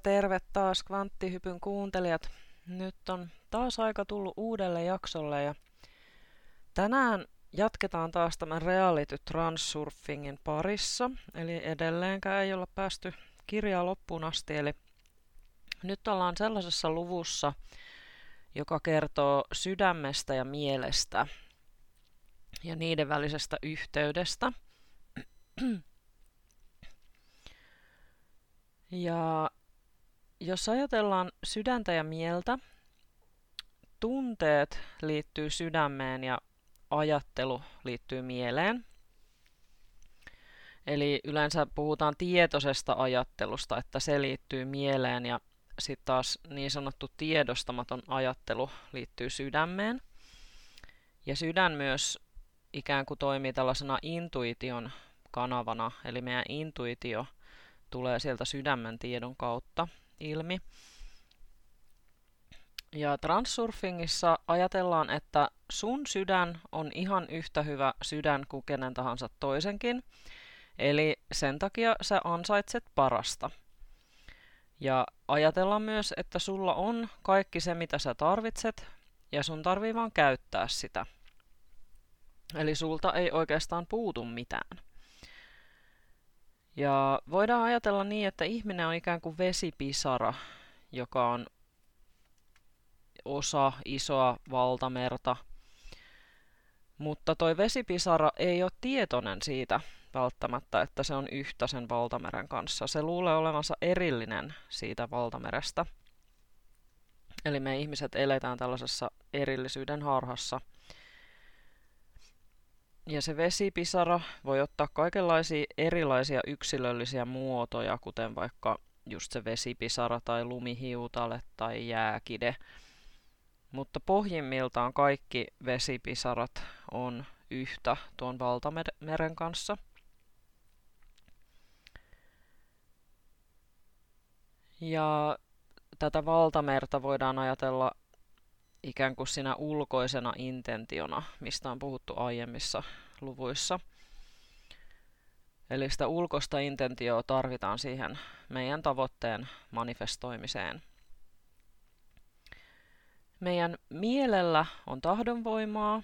Tervepä terve taas Kvanttihypyn kuuntelijat. Nyt on taas aika tullut uudelle jaksolle ja tänään jatketaan taas tämän reality transurfingin parissa. Eli edelleenkään ei olla päästy kirjaa loppuun asti. Eli nyt ollaan sellaisessa luvussa, joka kertoo sydämestä ja mielestä ja niiden välisestä yhteydestä. Ja jos ajatellaan sydäntä ja mieltä, tunteet liittyy sydämeen ja ajattelu liittyy mieleen. Eli yleensä puhutaan tietoisesta ajattelusta, että se liittyy mieleen ja sitten taas niin sanottu tiedostamaton ajattelu liittyy sydämeen. Ja sydän myös ikään kuin toimii tällaisena intuition kanavana, eli meidän intuitio tulee sieltä sydämen tiedon kautta ilmi. Ja transsurfingissa ajatellaan, että sun sydän on ihan yhtä hyvä sydän kuin kenen tahansa toisenkin. Eli sen takia sä ansaitset parasta. Ja ajatellaan myös, että sulla on kaikki se, mitä sä tarvitset, ja sun tarvii vaan käyttää sitä. Eli sulta ei oikeastaan puutu mitään. Ja voidaan ajatella niin, että ihminen on ikään kuin vesipisara, joka on osa isoa valtamerta. Mutta toi vesipisara ei ole tietoinen siitä välttämättä, että se on yhtä sen valtameren kanssa. Se luulee olevansa erillinen siitä valtamerestä. Eli me ihmiset eletään tällaisessa erillisyyden harhassa – ja se vesipisara voi ottaa kaikenlaisia erilaisia yksilöllisiä muotoja, kuten vaikka just se vesipisara tai lumihiutale tai jääkide. Mutta pohjimmiltaan kaikki vesipisarat on yhtä tuon valtameren kanssa. Ja tätä valtamerta voidaan ajatella ikään kuin siinä ulkoisena intentiona, mistä on puhuttu aiemmissa luvuissa. Eli sitä ulkoista intentioa tarvitaan siihen meidän tavoitteen manifestoimiseen. Meidän mielellä on tahdonvoimaa,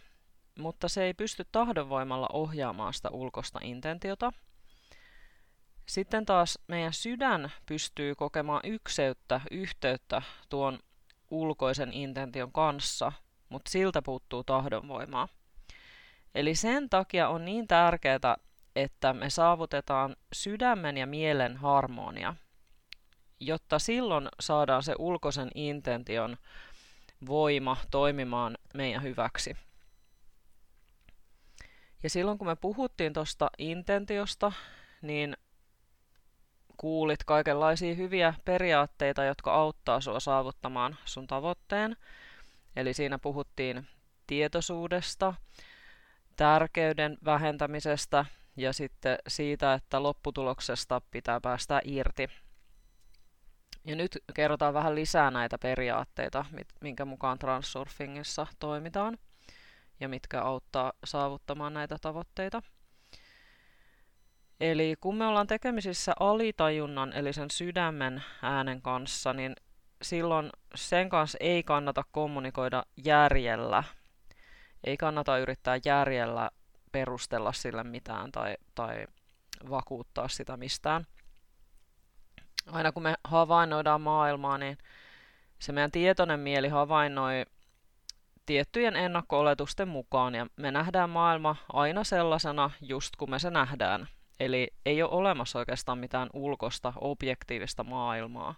mutta se ei pysty tahdonvoimalla ohjaamaan sitä ulkoista intentiota. Sitten taas meidän sydän pystyy kokemaan ykseyttä, yhteyttä tuon ulkoisen intention kanssa, mutta siltä puuttuu tahdonvoimaa. Eli sen takia on niin tärkeää, että me saavutetaan sydämen ja mielen harmonia, jotta silloin saadaan se ulkoisen intention voima toimimaan meidän hyväksi. Ja silloin kun me puhuttiin tuosta intentiosta, niin kuulit kaikenlaisia hyviä periaatteita, jotka auttaa sinua saavuttamaan sun tavoitteen. Eli siinä puhuttiin tietoisuudesta, tärkeyden vähentämisestä ja sitten siitä, että lopputuloksesta pitää päästä irti. Ja nyt kerrotaan vähän lisää näitä periaatteita, minkä mukaan transsurfingissa toimitaan ja mitkä auttaa saavuttamaan näitä tavoitteita. Eli kun me ollaan tekemisissä alitajunnan, eli sen sydämen äänen kanssa, niin silloin sen kanssa ei kannata kommunikoida järjellä. Ei kannata yrittää järjellä perustella sille mitään tai, tai vakuuttaa sitä mistään. Aina kun me havainnoidaan maailmaa, niin se meidän tietoinen mieli havainnoi tiettyjen ennakko-oletusten mukaan ja me nähdään maailma aina sellaisena just kun me se nähdään. Eli ei ole olemassa oikeastaan mitään ulkosta, objektiivista maailmaa.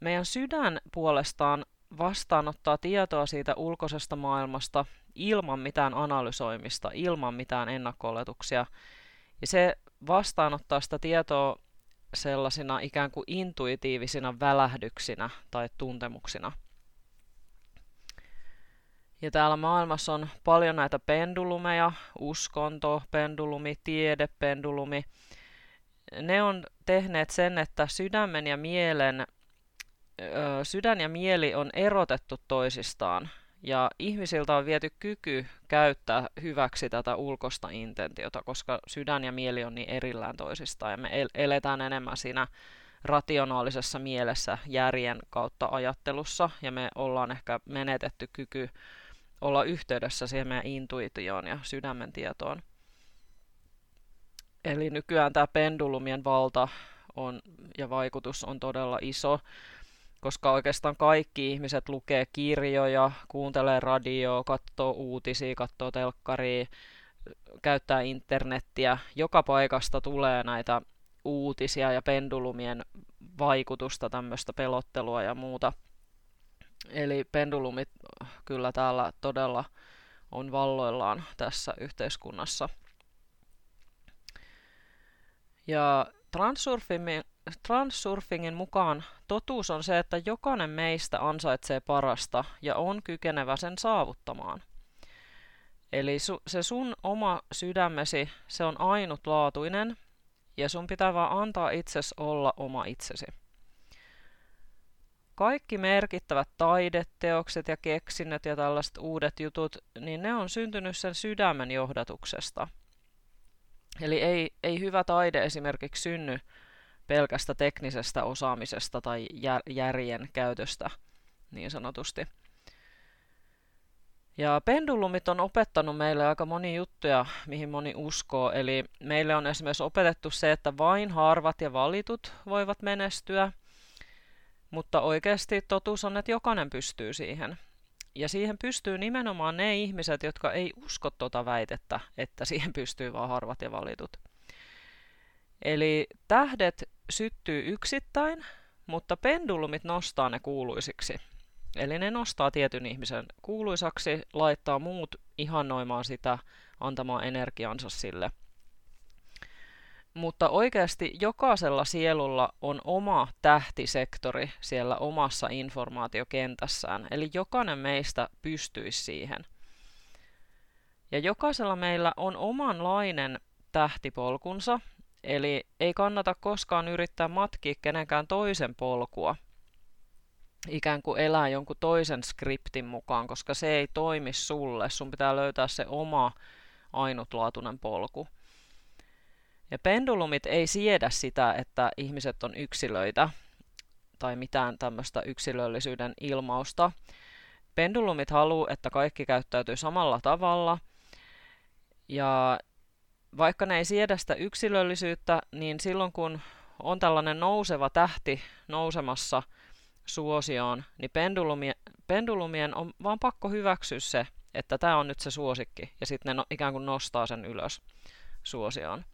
Meidän sydän puolestaan vastaanottaa tietoa siitä ulkoisesta maailmasta ilman mitään analysoimista, ilman mitään ennakko-oletuksia. Ja se vastaanottaa sitä tietoa sellaisina ikään kuin intuitiivisina välähdyksinä tai tuntemuksina – ja täällä maailmassa on paljon näitä pendulumeja, uskonto, pendulumi, tiede, pendulumi. Ne on tehneet sen, että sydämen ja mielen, sydän ja mieli on erotettu toisistaan. Ja ihmisiltä on viety kyky käyttää hyväksi tätä ulkosta intentiota, koska sydän ja mieli on niin erillään toisistaan ja me eletään enemmän siinä rationaalisessa mielessä järjen kautta ajattelussa ja me ollaan ehkä menetetty kyky olla yhteydessä siihen meidän intuitioon ja sydämen tietoon. Eli nykyään tämä pendulumien valta on, ja vaikutus on todella iso, koska oikeastaan kaikki ihmiset lukee kirjoja, kuuntelee radioa, katsoo uutisia, katsoo telkkaria, käyttää internettiä. Joka paikasta tulee näitä uutisia ja pendulumien vaikutusta, tämmöistä pelottelua ja muuta. Eli pendulumit kyllä täällä todella on valloillaan tässä yhteiskunnassa. Ja Transsurfingin, transsurfingin mukaan totuus on se, että jokainen meistä ansaitsee parasta ja on kykenevä sen saavuttamaan. Eli su, se sun oma sydämesi, se on ainutlaatuinen ja sun pitää vaan antaa itses olla oma itsesi. Kaikki merkittävät taideteokset ja keksinnöt ja tällaiset uudet jutut, niin ne on syntynyt sen sydämen johdatuksesta – Eli ei, ei hyvä taide esimerkiksi synny pelkästä teknisestä osaamisesta tai järjen käytöstä niin sanotusti. Ja pendulumit on opettanut meille aika moni juttuja, mihin moni uskoo. Eli meille on esimerkiksi opetettu se, että vain harvat ja valitut voivat menestyä, mutta oikeasti totuus on, että jokainen pystyy siihen. Ja siihen pystyy nimenomaan ne ihmiset, jotka ei usko tuota väitettä, että siihen pystyy vain harvat ja valitut. Eli tähdet syttyy yksittäin, mutta pendulumit nostaa ne kuuluisiksi. Eli ne nostaa tietyn ihmisen kuuluisaksi, laittaa muut ihannoimaan sitä, antamaan energiansa sille – mutta oikeasti jokaisella sielulla on oma tähtisektori siellä omassa informaatiokentässään, eli jokainen meistä pystyisi siihen. Ja jokaisella meillä on omanlainen tähtipolkunsa, eli ei kannata koskaan yrittää matkia kenenkään toisen polkua, ikään kuin elää jonkun toisen skriptin mukaan, koska se ei toimi sulle. Sun pitää löytää se oma ainutlaatuinen polku. Ja pendulumit ei siedä sitä, että ihmiset on yksilöitä tai mitään tämmöistä yksilöllisyyden ilmausta. Pendulumit haluaa, että kaikki käyttäytyy samalla tavalla. Ja vaikka ne ei siedä sitä yksilöllisyyttä, niin silloin kun on tällainen nouseva tähti nousemassa suosioon, niin pendulumien, pendulumien on vaan pakko hyväksyä se, että tämä on nyt se suosikki, ja sitten ne no, ikään kuin nostaa sen ylös suosioon.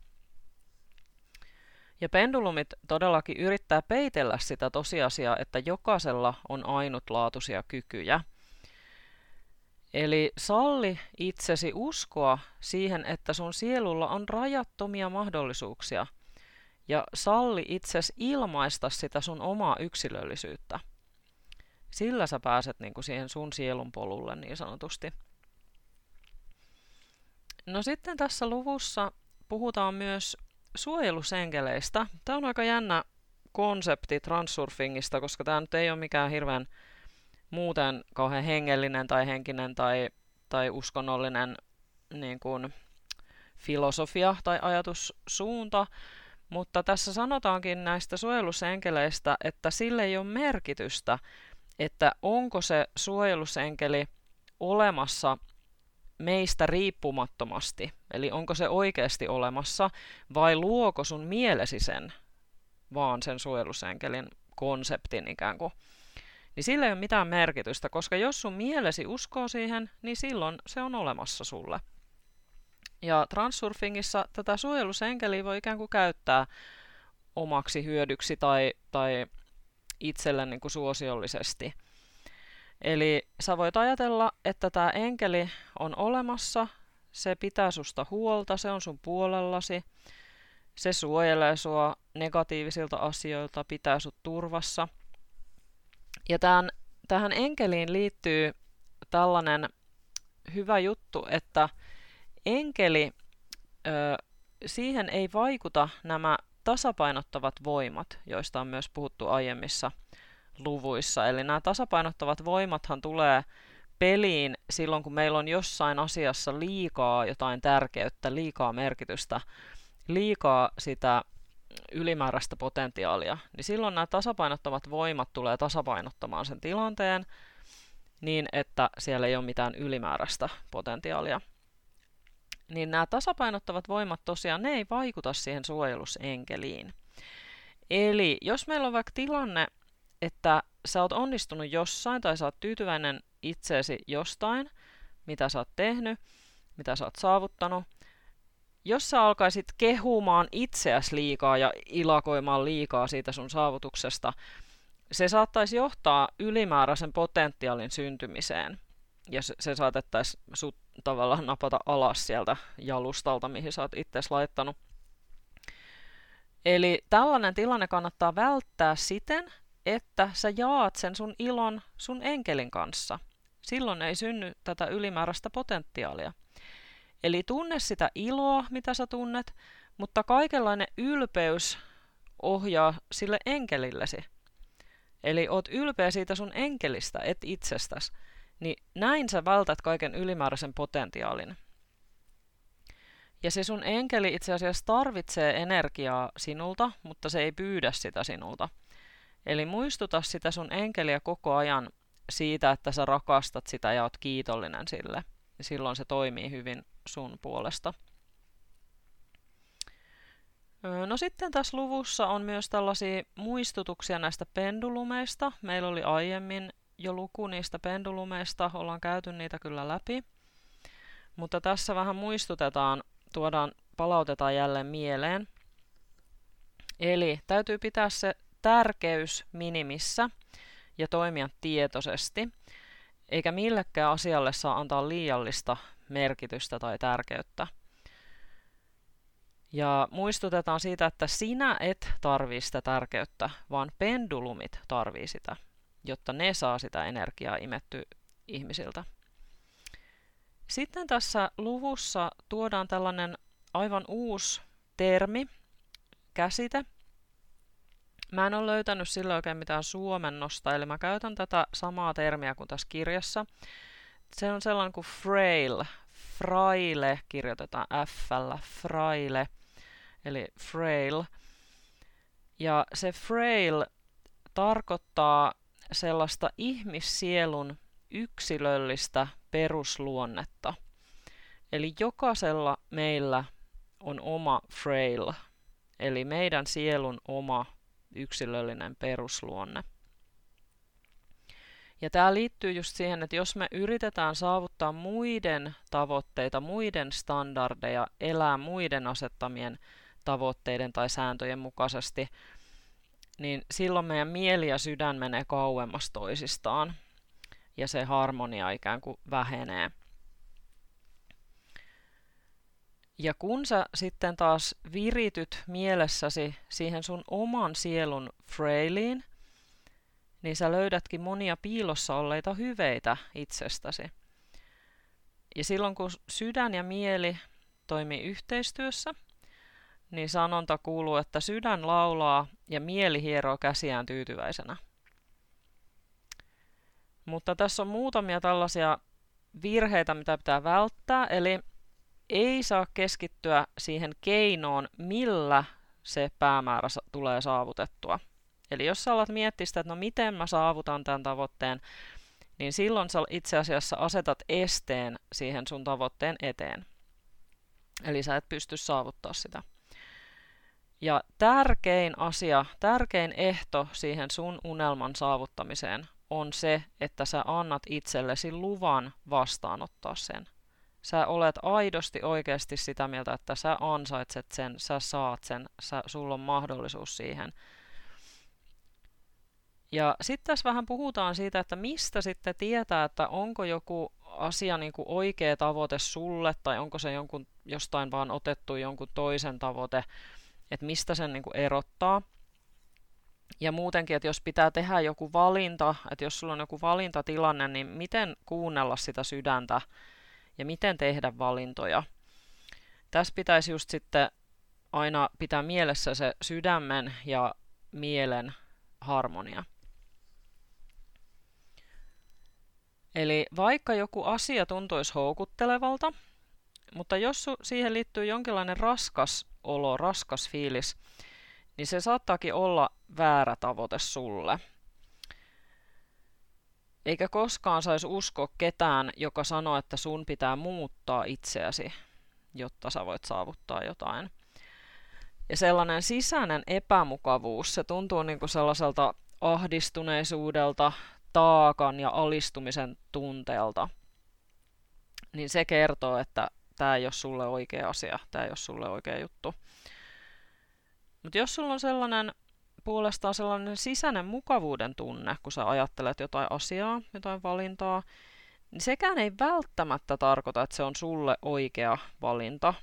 Ja pendulumit todellakin yrittää peitellä sitä tosiasiaa, että jokaisella on ainutlaatuisia kykyjä. Eli salli itsesi uskoa siihen, että sun sielulla on rajattomia mahdollisuuksia. Ja salli itsesi ilmaista sitä sun omaa yksilöllisyyttä. Sillä sä pääset niin kuin siihen sun sielun polulle niin sanotusti. No sitten tässä luvussa puhutaan myös suojelusenkeleistä. Tämä on aika jännä konsepti transsurfingista, koska tämä nyt ei ole mikään hirveän muuten kauhean hengellinen tai henkinen tai, tai uskonnollinen niin kuin, filosofia tai ajatussuunta, mutta tässä sanotaankin näistä suojelusenkeleistä, että sille ei ole merkitystä, että onko se suojelusenkeli olemassa meistä riippumattomasti, eli onko se oikeasti olemassa, vai luoko sun mielesi sen, vaan sen suojelusenkelin konseptin ikään kuin, niin sillä ei ole mitään merkitystä, koska jos sun mielesi uskoo siihen, niin silloin se on olemassa sulle. Ja transsurfingissa tätä suojelusenkeliä voi ikään kuin käyttää omaksi hyödyksi tai, tai itselle niin kuin suosiollisesti – Eli sä voit ajatella, että tämä enkeli on olemassa, se pitää susta huolta, se on sun puolellasi, se suojelee sua negatiivisilta asioilta, pitää sut turvassa. Ja tämän, tähän enkeliin liittyy tällainen hyvä juttu, että enkeli, ö, siihen ei vaikuta nämä tasapainottavat voimat, joista on myös puhuttu aiemmissa luvuissa. Eli nämä tasapainottavat voimathan tulee peliin silloin, kun meillä on jossain asiassa liikaa jotain tärkeyttä, liikaa merkitystä, liikaa sitä ylimääräistä potentiaalia, niin silloin nämä tasapainottavat voimat tulee tasapainottamaan sen tilanteen niin, että siellä ei ole mitään ylimääräistä potentiaalia. Niin nämä tasapainottavat voimat tosiaan, ne ei vaikuta siihen suojelusenkeliin. Eli jos meillä on vaikka tilanne, että sä oot onnistunut jossain tai sä oot tyytyväinen itseesi jostain, mitä sä oot tehnyt, mitä sä oot saavuttanut, jos sä alkaisit kehumaan itseäsi liikaa ja ilakoimaan liikaa siitä sun saavutuksesta, se saattaisi johtaa ylimääräisen potentiaalin syntymiseen. Ja se, se saatettaisiin sut tavallaan napata alas sieltä jalustalta, mihin sä oot itse laittanut. Eli tällainen tilanne kannattaa välttää siten, että sä jaat sen sun ilon sun enkelin kanssa. Silloin ei synny tätä ylimääräistä potentiaalia. Eli tunne sitä iloa, mitä sä tunnet, mutta kaikenlainen ylpeys ohjaa sille enkelillesi. Eli oot ylpeä siitä sun enkelistä, et itsestäsi. Niin näin sä vältät kaiken ylimääräisen potentiaalin. Ja se sun enkeli itse asiassa tarvitsee energiaa sinulta, mutta se ei pyydä sitä sinulta. Eli muistuta sitä sun enkeliä koko ajan siitä, että sä rakastat sitä ja oot kiitollinen sille. Silloin se toimii hyvin sun puolesta. No sitten tässä luvussa on myös tällaisia muistutuksia näistä pendulumeista. Meillä oli aiemmin jo luku niistä pendulumeista, ollaan käyty niitä kyllä läpi. Mutta tässä vähän muistutetaan, tuodaan, palautetaan jälleen mieleen. Eli täytyy pitää se tärkeys minimissä ja toimia tietoisesti, eikä millekään asialle saa antaa liiallista merkitystä tai tärkeyttä. Ja muistutetaan siitä, että sinä et tarvii sitä tärkeyttä, vaan pendulumit tarvii sitä, jotta ne saa sitä energiaa imetty ihmisiltä. Sitten tässä luvussa tuodaan tällainen aivan uusi termi, käsite. Mä en ole löytänyt sille oikein mitään suomennosta, eli mä käytän tätä samaa termiä kuin tässä kirjassa. Se on sellainen kuin frail. Fraile kirjoitetaan f fraile, eli frail. Ja se frail tarkoittaa sellaista ihmissielun yksilöllistä perusluonnetta. Eli jokaisella meillä on oma frail, eli meidän sielun oma yksilöllinen perusluonne. Ja tämä liittyy just siihen, että jos me yritetään saavuttaa muiden tavoitteita, muiden standardeja, elää muiden asettamien tavoitteiden tai sääntöjen mukaisesti, niin silloin meidän mieli ja sydän menee kauemmas toisistaan ja se harmonia ikään kuin vähenee. Ja kun sä sitten taas virityt mielessäsi siihen sun oman sielun frailiin, niin sä löydätkin monia piilossa olleita hyveitä itsestäsi. Ja silloin kun sydän ja mieli toimii yhteistyössä, niin sanonta kuuluu, että sydän laulaa ja mieli hieroo käsiään tyytyväisenä. Mutta tässä on muutamia tällaisia virheitä, mitä pitää välttää, eli ei saa keskittyä siihen keinoon, millä se päämäärä tulee saavutettua. Eli jos sä alat miettiä sitä, että no miten mä saavutan tämän tavoitteen, niin silloin sä itse asiassa asetat esteen siihen sun tavoitteen eteen. Eli sä et pysty saavuttaa sitä. Ja tärkein asia, tärkein ehto siihen sun unelman saavuttamiseen on se, että sä annat itsellesi luvan vastaanottaa sen. Sä olet aidosti oikeasti sitä mieltä, että sä ansaitset sen, sä saat sen, sä, sulla on mahdollisuus siihen. Ja sitten tässä vähän puhutaan siitä, että mistä sitten tietää, että onko joku asia niin kuin oikea tavoite sulle, tai onko se jonkun, jostain vaan otettu jonkun toisen tavoite, että mistä sen niin kuin erottaa. Ja muutenkin, että jos pitää tehdä joku valinta, että jos sulla on joku valintatilanne, niin miten kuunnella sitä sydäntä ja miten tehdä valintoja. Tässä pitäisi just sitten aina pitää mielessä se sydämen ja mielen harmonia. Eli vaikka joku asia tuntuisi houkuttelevalta, mutta jos siihen liittyy jonkinlainen raskas olo, raskas fiilis, niin se saattaakin olla väärä tavoite sulle. Eikä koskaan saisi uskoa ketään, joka sanoo, että sun pitää muuttaa itseäsi, jotta sä voit saavuttaa jotain. Ja sellainen sisäinen epämukavuus, se tuntuu niin kuin sellaiselta ahdistuneisuudelta, taakan ja alistumisen tunteelta. Niin se kertoo, että tämä ei ole sulle oikea asia, tämä ei ole sulle oikea juttu. Mutta jos sulla on sellainen puolestaan sellainen sisäinen mukavuuden tunne, kun sä ajattelet jotain asiaa, jotain valintaa, niin sekään ei välttämättä tarkoita, että se on sulle oikea valinta.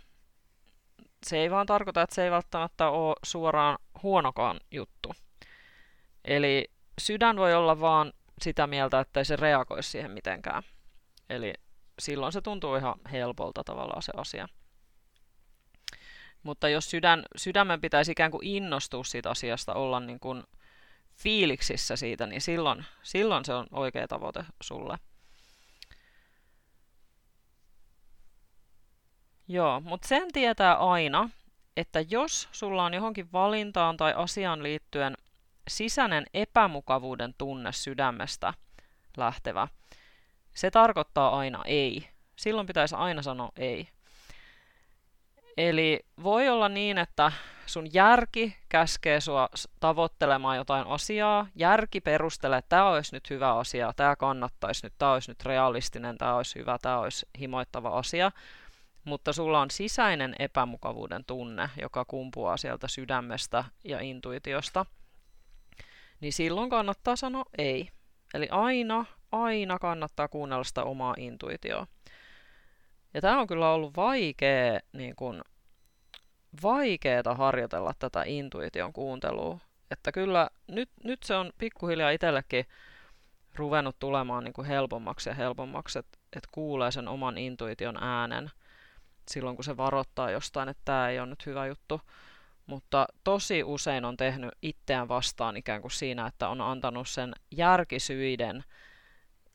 Se ei vaan tarkoita, että se ei välttämättä ole suoraan huonokaan juttu. Eli sydän voi olla vaan sitä mieltä, että ei se reagoisi siihen mitenkään. Eli silloin se tuntuu ihan helpolta tavallaan se asia. Mutta jos sydän, sydämen pitäisi ikään kuin innostua siitä asiasta, olla niin kuin fiiliksissä siitä, niin silloin, silloin se on oikea tavoite sulle. Joo, mutta sen tietää aina, että jos sulla on johonkin valintaan tai asiaan liittyen sisäinen epämukavuuden tunne sydämestä lähtevä, se tarkoittaa aina ei. Silloin pitäisi aina sanoa ei. Eli voi olla niin, että sun järki käskee sua tavoittelemaan jotain asiaa, järki perustelee, että tämä olisi nyt hyvä asia, tämä kannattaisi nyt, tämä olisi nyt realistinen, tämä olisi hyvä, tämä olisi himoittava asia, mutta sulla on sisäinen epämukavuuden tunne, joka kumpuaa sieltä sydämestä ja intuitiosta, niin silloin kannattaa sanoa ei. Eli aina, aina kannattaa kuunnella sitä omaa intuitioa. Ja tämä on kyllä ollut vaikea, niin kun, vaikeeta harjoitella tätä intuition kuuntelua. Että kyllä nyt, nyt se on pikkuhiljaa itsellekin ruvennut tulemaan niin kuin helpommaksi ja helpommaksi, että, että kuulee sen oman intuition äänen silloin, kun se varoittaa jostain, että tämä ei ole nyt hyvä juttu. Mutta tosi usein on tehnyt itseään vastaan ikään kuin siinä, että on antanut sen järkisyiden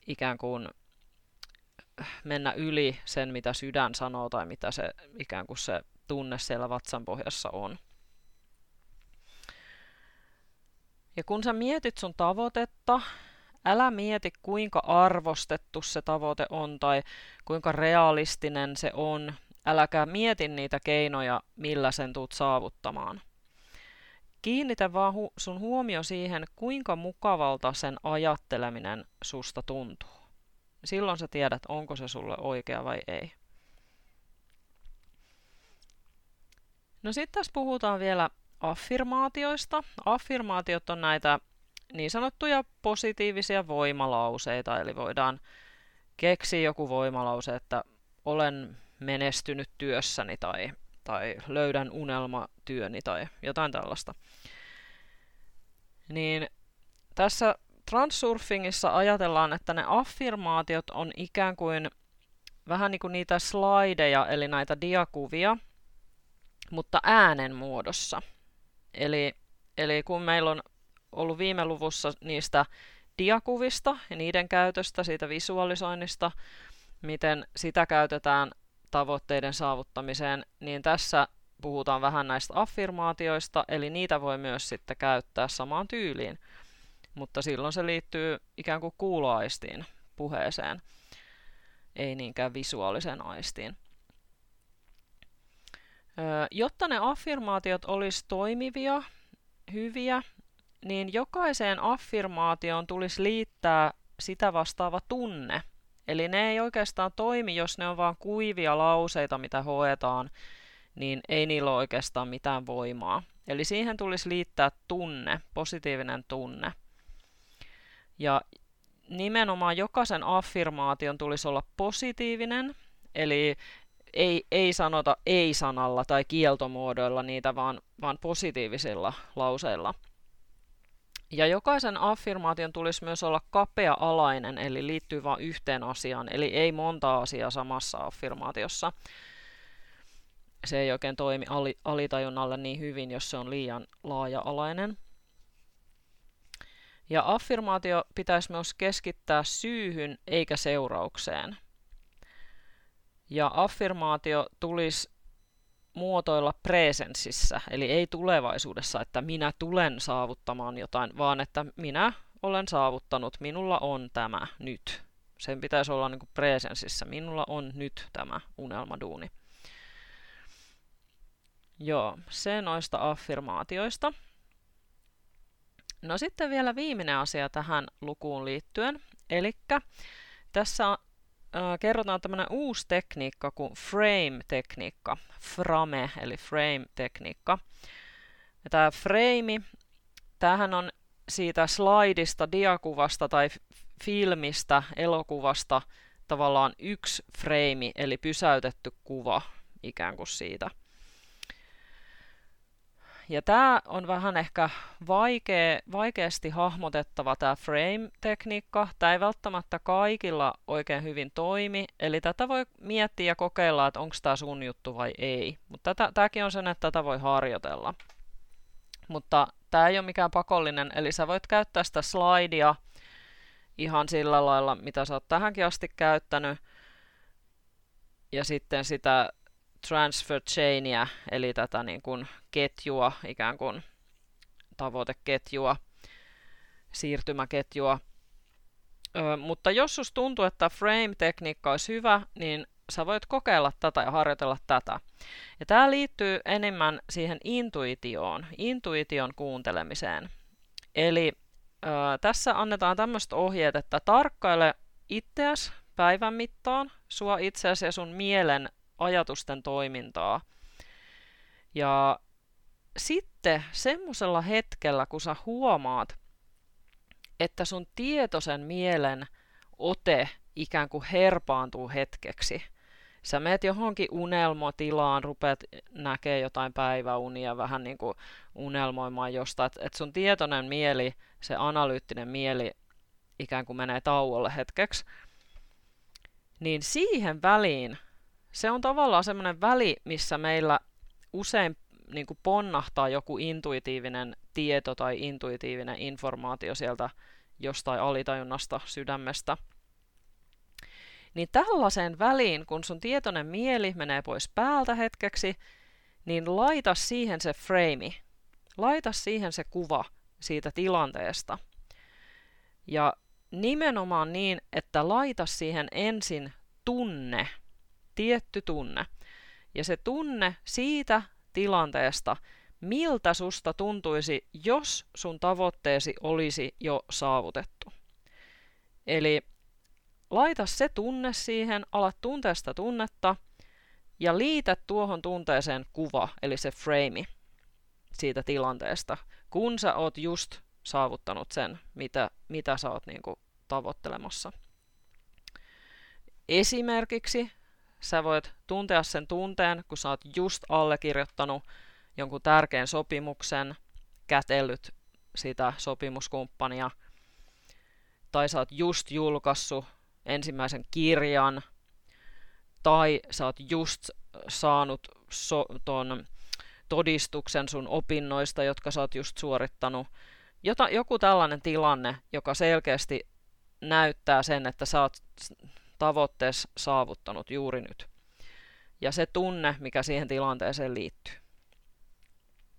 ikään kuin mennä yli sen, mitä sydän sanoo tai mitä se ikään kuin se tunne siellä vatsan pohjassa on. Ja kun sä mietit sun tavoitetta, älä mieti kuinka arvostettu se tavoite on tai kuinka realistinen se on. Äläkä mieti niitä keinoja, millä sen tuut saavuttamaan. Kiinnitä vaan hu- sun huomio siihen, kuinka mukavalta sen ajatteleminen susta tuntuu. Silloin sä tiedät, onko se sulle oikea vai ei. No sitten tässä puhutaan vielä affirmaatioista. Affirmaatiot on näitä niin sanottuja positiivisia voimalauseita, eli voidaan keksiä joku voimalause, että olen menestynyt työssäni tai, tai löydän unelmatyöni tai jotain tällaista. Niin tässä Transsurfingissa ajatellaan, että ne affirmaatiot on ikään kuin vähän niin kuin niitä slideja, eli näitä diakuvia, mutta äänen muodossa. Eli, eli kun meillä on ollut viime luvussa niistä diakuvista ja niiden käytöstä, siitä visualisoinnista, miten sitä käytetään tavoitteiden saavuttamiseen, niin tässä puhutaan vähän näistä affirmaatioista, eli niitä voi myös sitten käyttää samaan tyyliin mutta silloin se liittyy ikään kuin kuuloaistiin, puheeseen, ei niinkään visuaaliseen aistiin. Jotta ne affirmaatiot olisi toimivia, hyviä, niin jokaiseen affirmaatioon tulisi liittää sitä vastaava tunne. Eli ne ei oikeastaan toimi, jos ne on vain kuivia lauseita, mitä hoetaan, niin ei niillä ole oikeastaan mitään voimaa. Eli siihen tulisi liittää tunne, positiivinen tunne. Ja nimenomaan jokaisen affirmaation tulisi olla positiivinen, eli ei, ei sanota ei-sanalla tai kieltomuodoilla niitä, vaan, vaan positiivisilla lauseilla. Ja jokaisen affirmaation tulisi myös olla kapea-alainen, eli liittyy vain yhteen asiaan, eli ei monta asiaa samassa affirmaatiossa. Se ei oikein toimi alitajunnalle niin hyvin, jos se on liian laaja-alainen. Ja affirmaatio pitäisi myös keskittää syyhyn eikä seuraukseen. Ja affirmaatio tulisi muotoilla presenssissä, eli ei tulevaisuudessa, että minä tulen saavuttamaan jotain, vaan että minä olen saavuttanut, minulla on tämä nyt. Sen pitäisi olla niin presenssissä, minulla on nyt tämä unelmaduuni. Joo, se noista affirmaatioista. No sitten vielä viimeinen asia tähän lukuun liittyen. Eli tässä äh, kerrotaan tämmöinen uusi tekniikka kuin frame-tekniikka. Frame, eli frame-tekniikka. Ja tämä frame, tämähän on siitä slaidista, diakuvasta tai filmistä, elokuvasta tavallaan yksi frame, eli pysäytetty kuva ikään kuin siitä – ja tämä on vähän ehkä vaikea, vaikeasti hahmotettava tämä frame-tekniikka. Tämä ei välttämättä kaikilla oikein hyvin toimi, eli tätä voi miettiä ja kokeilla, että onko tämä sun juttu vai ei. Mutta tämäkin on sen, että tätä voi harjoitella. Mutta tämä ei ole mikään pakollinen, eli sä voit käyttää sitä slidea ihan sillä lailla, mitä sä oot tähänkin asti käyttänyt. Ja sitten sitä transfer chainia, eli tätä niin kuin ketjua, ikään kuin tavoiteketjua, siirtymäketjua. Ö, mutta jos sus tuntuu, että frame-tekniikka olisi hyvä, niin sä voit kokeilla tätä ja harjoitella tätä. Ja tämä liittyy enemmän siihen intuitioon, intuition kuuntelemiseen. Eli ö, tässä annetaan tämmöiset ohjeet, että tarkkaile itseäsi päivän mittaan, sua itseäsi ja sun mielen ajatusten toimintaa. Ja sitten semmoisella hetkellä, kun sä huomaat, että sun tietoisen mielen ote ikään kuin herpaantuu hetkeksi. Sä meet johonkin unelmotilaan, rupeat näkee jotain päiväunia, vähän niin kuin unelmoimaan jostain, että et sun tietoinen mieli, se analyyttinen mieli ikään kuin menee tauolle hetkeksi. Niin siihen väliin se on tavallaan semmoinen väli, missä meillä usein niin kuin ponnahtaa joku intuitiivinen tieto tai intuitiivinen informaatio sieltä jostain alitajunnasta sydämestä. Niin tällaiseen väliin, kun sun tietoinen mieli menee pois päältä hetkeksi, niin laita siihen se frame, laita siihen se kuva siitä tilanteesta. Ja nimenomaan niin, että laita siihen ensin tunne, tietty tunne. Ja se tunne siitä tilanteesta, miltä susta tuntuisi, jos sun tavoitteesi olisi jo saavutettu. Eli laita se tunne siihen, ala tuntea sitä tunnetta ja liitä tuohon tunteeseen kuva, eli se frame siitä tilanteesta, kun sä oot just saavuttanut sen, mitä, mitä sä oot niinku tavoittelemassa. Esimerkiksi Sä voit tuntea sen tunteen, kun sä oot just allekirjoittanut jonkun tärkeän sopimuksen, kätellyt sitä sopimuskumppania, tai sä oot just julkaissut ensimmäisen kirjan, tai sä oot just saanut so, ton todistuksen sun opinnoista, jotka sä oot just suorittanut. Jota, joku tällainen tilanne, joka selkeästi näyttää sen, että sä oot tavoitteessa saavuttanut juuri nyt. Ja se tunne, mikä siihen tilanteeseen liittyy.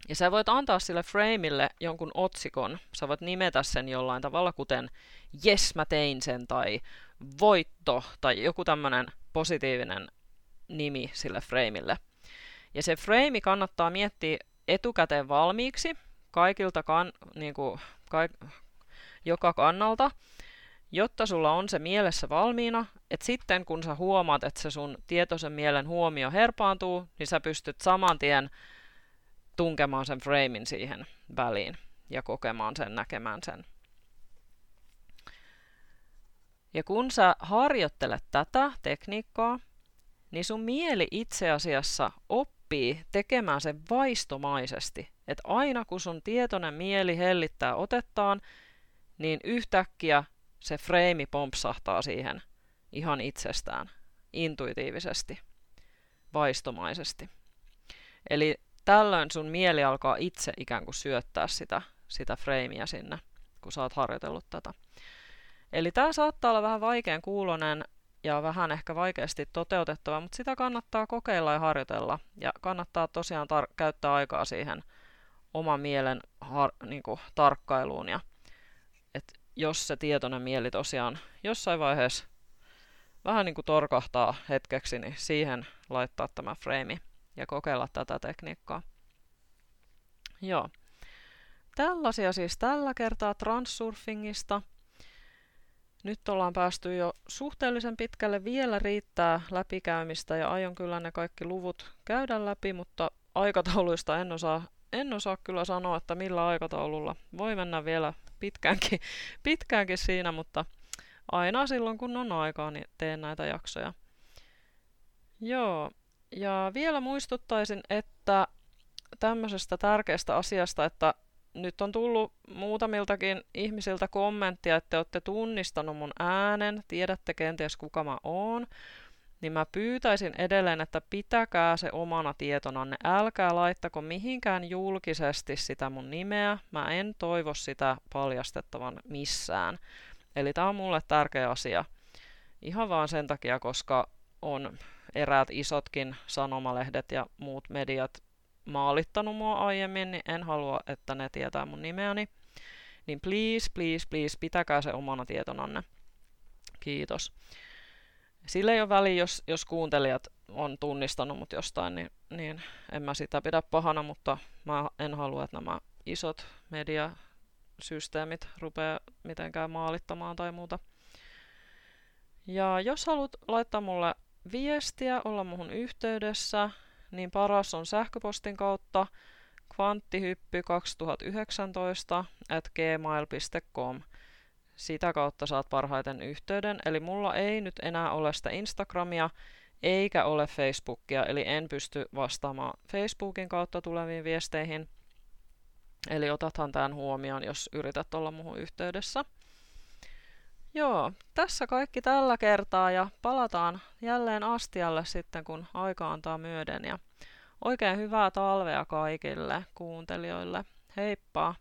Ja sä voit antaa sille frameille jonkun otsikon. Sä voit nimetä sen jollain tavalla, kuten Jes, mä tein sen, tai Voitto, tai joku tämmöinen positiivinen nimi sille frameille. Ja se frame kannattaa miettiä etukäteen valmiiksi kaikilta kan, niin kuin, ka, joka kannalta, jotta sulla on se mielessä valmiina, että sitten kun sä huomaat, että se sun tietoisen mielen huomio herpaantuu, niin sä pystyt saman tien tunkemaan sen framein siihen väliin ja kokemaan sen, näkemään sen. Ja kun sä harjoittelet tätä tekniikkaa, niin sun mieli itse asiassa oppii tekemään sen vaistomaisesti. Että aina kun sun tietoinen mieli hellittää otettaan, niin yhtäkkiä se freimi pompsahtaa siihen ihan itsestään, intuitiivisesti, vaistomaisesti. Eli tällöin sun mieli alkaa itse ikään kuin syöttää sitä, sitä freimiä sinne kun sä oot harjoitellut tätä. Eli tämä saattaa olla vähän vaikean kuulonen ja vähän ehkä vaikeasti toteutettava, mutta sitä kannattaa kokeilla ja harjoitella. Ja kannattaa tosiaan tar- käyttää aikaa siihen oman mielen har- niin kuin, tarkkailuun. Ja, jos se tietoinen mieli tosiaan jossain vaiheessa vähän niin kuin torkahtaa hetkeksi, niin siihen laittaa tämä frame ja kokeilla tätä tekniikkaa. Joo. Tällaisia siis tällä kertaa transsurfingista. Nyt ollaan päästy jo suhteellisen pitkälle. Vielä riittää läpikäymistä ja aion kyllä ne kaikki luvut käydä läpi, mutta aikatauluista en osaa, en osaa kyllä sanoa, että millä aikataululla. Voi mennä vielä pitkäänkin, pitkäänkin siinä, mutta aina silloin kun on aikaa, niin teen näitä jaksoja. Joo, ja vielä muistuttaisin, että tämmöisestä tärkeästä asiasta, että nyt on tullut muutamiltakin ihmisiltä kommenttia, että te olette tunnistanut mun äänen, tiedätte kenties kuka mä oon, niin mä pyytäisin edelleen, että pitäkää se omana tietonanne. Älkää laittako mihinkään julkisesti sitä mun nimeä. Mä en toivo sitä paljastettavan missään. Eli tämä on mulle tärkeä asia. Ihan vaan sen takia, koska on eräät isotkin sanomalehdet ja muut mediat maalittanut mua aiemmin, niin en halua, että ne tietää mun nimeäni. Niin please, please, please, pitäkää se omana tietonanne. Kiitos. Sillä ei ole väliä, jos, jos kuuntelijat on tunnistanut mut jostain, niin, niin en mä sitä pidä pahana, mutta mä en halua, että nämä isot mediasysteemit rupeaa mitenkään maalittamaan tai muuta. Ja jos haluat laittaa mulle viestiä, olla muhun yhteydessä, niin paras on sähköpostin kautta kvanttihyppy2019 at gmail.com. Sitä kautta saat parhaiten yhteyden. Eli mulla ei nyt enää ole sitä Instagramia eikä ole Facebookia, eli en pysty vastaamaan Facebookin kautta tuleviin viesteihin. Eli otathan tämän huomioon, jos yrität olla muuhun yhteydessä. Joo, tässä kaikki tällä kertaa ja palataan jälleen astialle sitten, kun aika antaa myöden. Ja oikein hyvää talvea kaikille kuuntelijoille. Heippa!